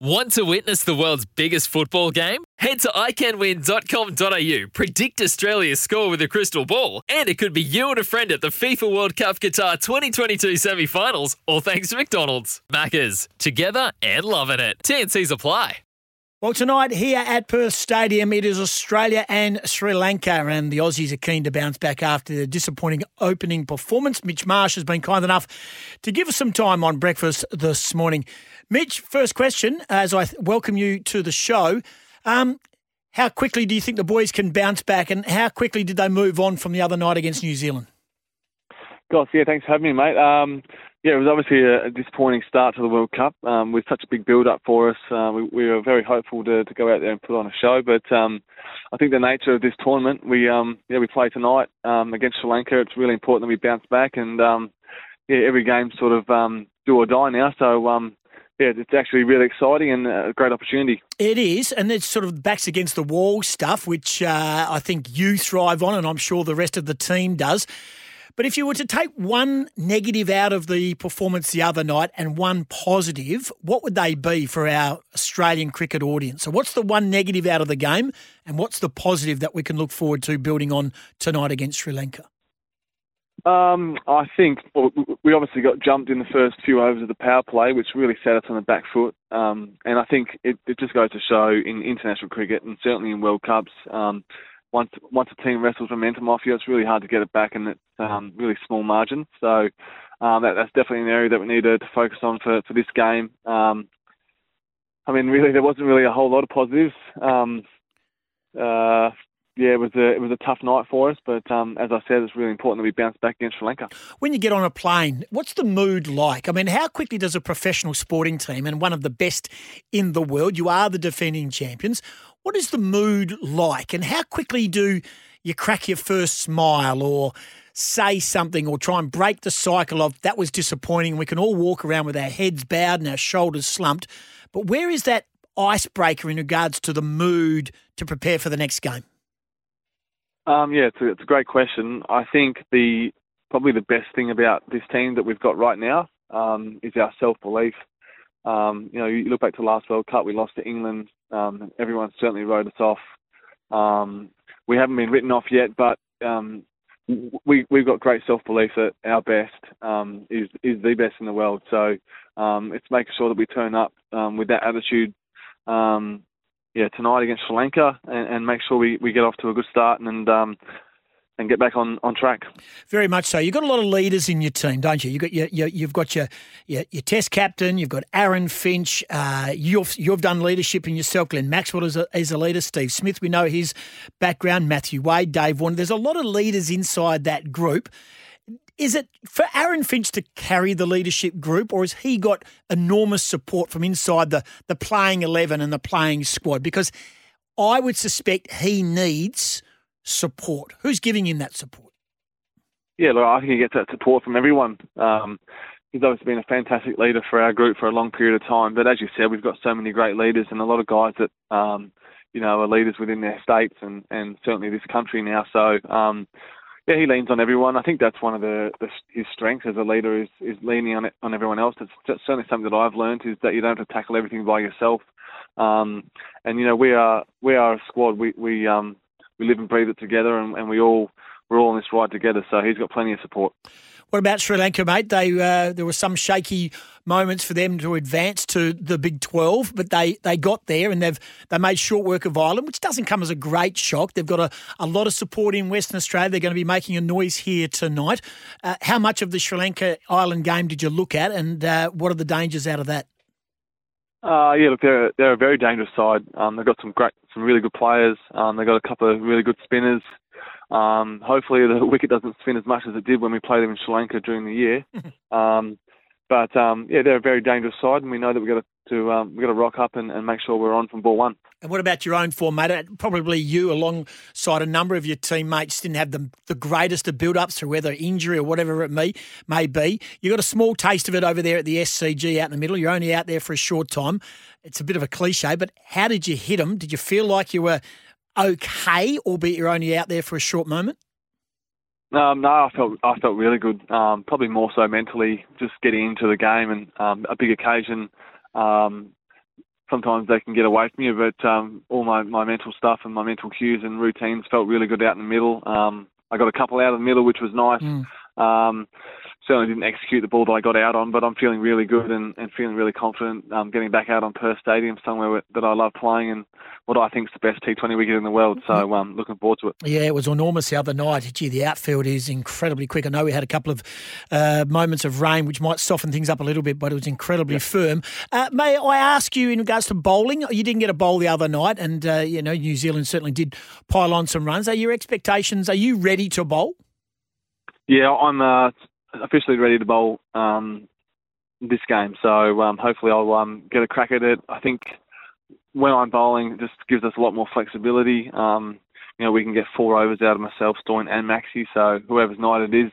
Want to witness the world's biggest football game? Head to iCanWin.com.au, predict Australia's score with a crystal ball, and it could be you and a friend at the FIFA World Cup Qatar 2022 semi finals, all thanks to McDonald's. Maccas, together and loving it. TNC's apply. Well, tonight here at Perth Stadium, it is Australia and Sri Lanka, and the Aussies are keen to bounce back after their disappointing opening performance. Mitch Marsh has been kind enough to give us some time on breakfast this morning. Mitch, first question, as I welcome you to the show. Um, how quickly do you think the boys can bounce back, and how quickly did they move on from the other night against New Zealand? Gosh, yeah, thanks for having me, mate. Um, yeah, it was obviously a, disappointing start to the World Cup um, with such a big build-up for us. Uh, we, we, were very hopeful to, to, go out there and put on a show, but um, I think the nature of this tournament, we um, yeah we play tonight um, against Sri Lanka. It's really important that we bounce back, and um, yeah, every game sort of do or die now. So yeah, it's actually really exciting and a great opportunity. It is, and it's sort of backs against the wall stuff, which uh, I think you thrive on, and I'm sure the rest of the team does. But if you were to take one negative out of the performance the other night and one positive, what would they be for our Australian cricket audience? So, what's the one negative out of the game, and what's the positive that we can look forward to building on tonight against Sri Lanka? Um, I think well, we obviously got jumped in the first few overs of the power play, which really set us on the back foot. Um, and I think it, it, just goes to show in international cricket and certainly in World Cups, um, once once a team wrestles momentum off you, it's really hard to get it back, and it's um, really small margins. So um, that, that's definitely an area that we need to, to focus on for, for this game. Um, I mean, really, there wasn't really a whole lot of positives. Um, uh, yeah, it was a it was a tough night for us, but um, as I said, it's really important that we bounce back against Sri Lanka. When you get on a plane, what's the mood like? I mean, how quickly does a professional sporting team and one of the best in the world, you are the defending champions, what is the mood like, and how quickly do you crack your first smile or say something or try and break the cycle of that was disappointing? We can all walk around with our heads bowed and our shoulders slumped. But where is that icebreaker in regards to the mood to prepare for the next game? Um, yeah, it's a, it's a great question. I think the probably the best thing about this team that we've got right now um, is our self belief. Um, you know, you look back to last World Cup, we lost to England. Um, everyone certainly wrote us off. Um, we haven't been written off yet, but um, we we've got great self belief that our best um, is is the best in the world. So um, it's making sure that we turn up um, with that attitude. Um, yeah, tonight against Sri Lanka, and, and, make sure we, we get off to a good start and, and um, and get back on, on track. Very much so. You've got a lot of leaders in your team, don't you? You've got your, your you've got your, your, your test captain. You've got Aaron Finch. Uh, you've you've done leadership in yourself. Glenn Maxwell is a, is a leader. Steve Smith, we know his background. Matthew Wade, Dave Warner. There's a lot of leaders inside that group. Is it for Aaron Finch to carry the leadership group, or has he got enormous support from inside the the playing eleven and the playing squad? Because I would suspect he needs support? Who's giving him that support? Yeah, look, I think he gets that support from everyone. Um, he's obviously been a fantastic leader for our group for a long period of time. But as you said, we've got so many great leaders and a lot of guys that um, you know are leaders within their states and, and certainly this country now. So um, yeah, he leans on everyone. I think that's one of the, the his strengths as a leader is is leaning on it, on everyone else. It's certainly something that I've learned is that you don't have to tackle everything by yourself. Um, and you know we are we are a squad. We we um, we live and breathe it together, and, and we all we're all in this ride together. So he's got plenty of support. What about Sri Lanka, mate? They uh, there were some shaky moments for them to advance to the Big Twelve, but they, they got there and they've they made short work of Ireland, which doesn't come as a great shock. They've got a, a lot of support in Western Australia. They're going to be making a noise here tonight. Uh, how much of the Sri Lanka Ireland game did you look at, and uh, what are the dangers out of that? Uh, yeah, look, they're they're a very dangerous side. Um, they've got some great, some really good players. Um, they've got a couple of really good spinners. Um, hopefully the wicket doesn't spin as much as it did when we played them in Sri Lanka during the year. um, but um, yeah, they're a very dangerous side, and we know that we've got to um, we've got to rock up and, and, make sure we're on from ball one. And what about your own form, mate? Probably you, alongside a number of your teammates, didn't have the, the greatest of build-ups through whether injury or whatever it may, may be. You got a small taste of it over there at the SCG out in the middle. You're only out there for a short time. It's a bit of a cliche, but how did you hit them? Did you feel like you were okay, albeit you're only out there for a short moment? Um, no, I felt I felt really good. Um, probably more so mentally, just getting into the game and um, a big occasion um, sometimes they can get away from you, but um, all my, my mental stuff and my mental cues and routines felt really good out in the middle. Um, I got a couple out of the middle, which was nice. Mm. Certainly didn't execute the ball that I got out on, but I'm feeling really good and, and feeling really confident um, getting back out on Perth Stadium, somewhere that I love playing and what I think is the best T20 wicket in the world. So um, looking forward to it. Yeah, it was enormous the other night. Gee, the outfield is incredibly quick. I know we had a couple of uh, moments of rain, which might soften things up a little bit, but it was incredibly firm. Uh, may I ask you in regards to bowling? You didn't get a bowl the other night, and uh, you know New Zealand certainly did pile on some runs. Are your expectations? Are you ready to bowl? Yeah, I'm uh, officially ready to bowl um, this game. So um, hopefully I'll um, get a crack at it. I think when I'm bowling, it just gives us a lot more flexibility. Um, you know, we can get four overs out of myself, Stoin, and Maxi. So whoever's night it is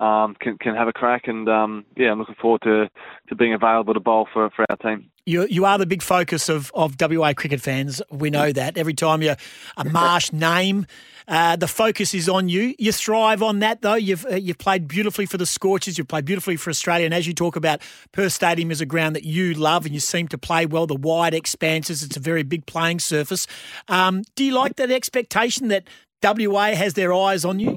um, can can have a crack. And um, yeah, I'm looking forward to, to being available to bowl for for our team. You, you are the big focus of, of WA cricket fans. We know that. Every time you're a Marsh name, uh, the focus is on you. You thrive on that, though. You've uh, you've played beautifully for the Scorchers. You've played beautifully for Australia. And as you talk about, Perth Stadium is a ground that you love, and you seem to play well. The wide expanses. It's a very big playing surface. Um, do you like that expectation that WA has their eyes on you?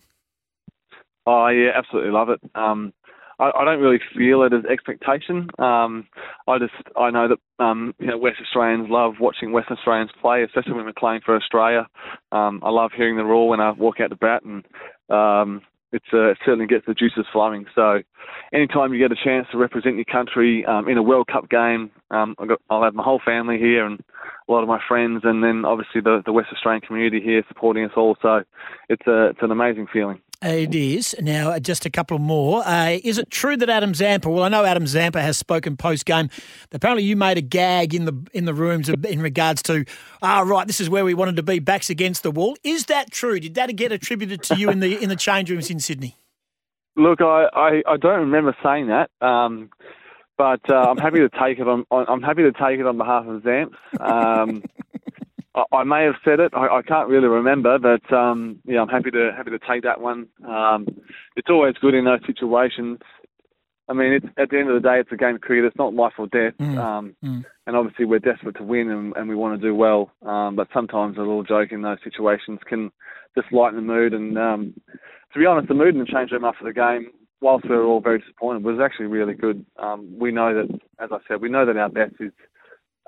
Oh yeah, absolutely love it. Um, I, I, don't really feel it as expectation. Um, I just I know that um, you know West Australians love watching West Australians play, especially when we're playing for Australia. Um, I love hearing the roar when I walk out to bat, and um, it's, uh, it certainly gets the juices flowing. So, anytime you get a chance to represent your country um, in a World Cup game, um, I'll have my whole family here and a lot of my friends, and then obviously the, the West Australian community here supporting us all. So, it's a, it's an amazing feeling. It is. Now, just a couple more. Uh, is it true that Adam Zampa, well, I know Adam Zampa has spoken post game. Apparently, you made a gag in the in the rooms in regards to, ah, right, this is where we wanted to be, backs against the wall. Is that true? Did that get attributed to you in the in the change rooms in Sydney? Look, I, I, I don't remember saying that. Um, but uh, I'm happy to take it on, on, I'm happy to take it on behalf of Zamps. Um, I, may have said it. I, I can't really remember, but um, yeah, I'm happy to happy to take that one. Um, it's always good in those situations. I mean, it's, at the end of the day, it's a game of cricket. It's not life or death. Mm. Um, mm. And obviously, we're desperate to win and, and we want to do well. Um, but sometimes a little joke in those situations can just lighten the mood. And um, to be honest, the mood in the change room after the game, whilst we were all very disappointed, was actually really good. Um, we know that, as I said, we know that our best is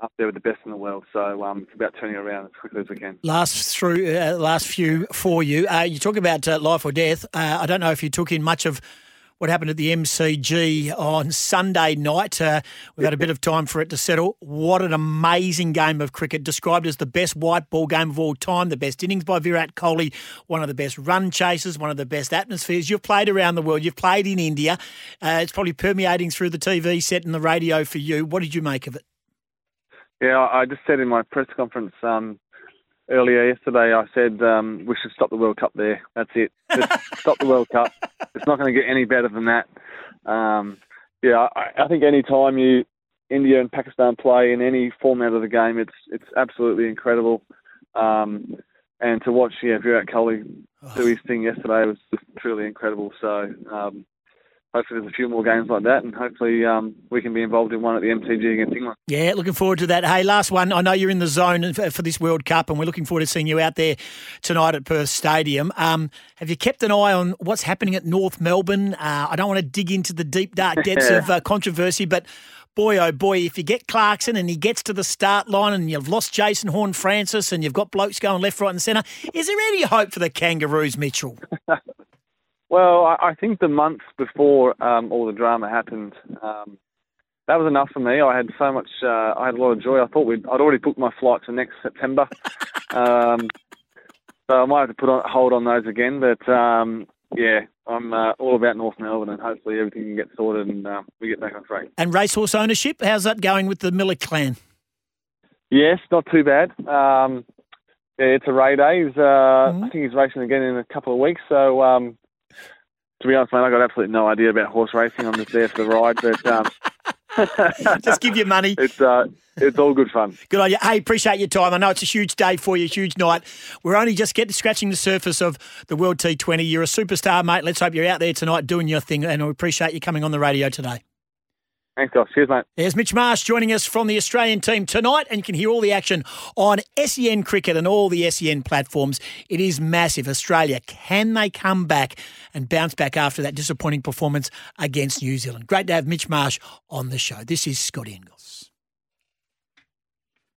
up there with the best in the world. So um, it's about turning around as quickly as we can. Last through, uh, last few for you. Uh, you talk about uh, life or death. Uh, I don't know if you took in much of what happened at the MCG on Sunday night. Uh, we've had a bit of time for it to settle. What an amazing game of cricket, described as the best white ball game of all time, the best innings by Virat Kohli, one of the best run chases, one of the best atmospheres. You've played around the world, you've played in India. Uh, it's probably permeating through the TV set and the radio for you. What did you make of it? Yeah, I just said in my press conference um, earlier yesterday, I said um, we should stop the World Cup there. That's it. Just stop the World Cup. It's not going to get any better than that. Um, yeah, I, I think any time you India and Pakistan play in any format of the game, it's it's absolutely incredible. Um, and to watch yeah, Virat Kohli do his thing yesterday was just truly incredible. So um, hopefully there's a few more games like that, and hopefully um, we can be involved in one at the MCG against England. Yeah, looking forward to that. Hey, last one. I know you're in the zone for this World Cup, and we're looking forward to seeing you out there tonight at Perth Stadium. Um, have you kept an eye on what's happening at North Melbourne? Uh, I don't want to dig into the deep dark depths of uh, controversy, but boy, oh boy, if you get Clarkson and he gets to the start line and you've lost Jason Horne-Francis and you've got blokes going left, right, and centre, is there any hope for the Kangaroos, Mitchell? Well, I, I think the months before um, all the drama happened, um, that was enough for me. I had so much, uh, I had a lot of joy. I thought we'd, I'd already booked my flight for next September. um, so I might have to put on hold on those again. But um, yeah, I'm uh, all about North Melbourne, and hopefully everything can get sorted and uh, we get back on track. And racehorse ownership, how's that going with the Miller clan? Yes, not too bad. Um, yeah, it's a Ray Day. He's, uh, mm-hmm. I think he's racing again in a couple of weeks. So, um, to be honest, man, I got absolutely no idea about horse racing. I'm just there for the ride, but um, Just give you money. It's uh, it's all good fun. Good on you. Hey, appreciate your time. I know it's a huge day for you, huge night. We're only just getting scratching the surface of the World T20. You're a superstar, mate. Let's hope you're out there tonight doing your thing, and we appreciate you coming on the radio today. Thanks, Josh. Cheers, mate. There's Mitch Marsh joining us from the Australian team tonight, and you can hear all the action on SEN Cricket and all the SEN platforms. It is massive. Australia, can they come back and bounce back after that disappointing performance against New Zealand? Great to have Mitch Marsh on the show. This is Scotty and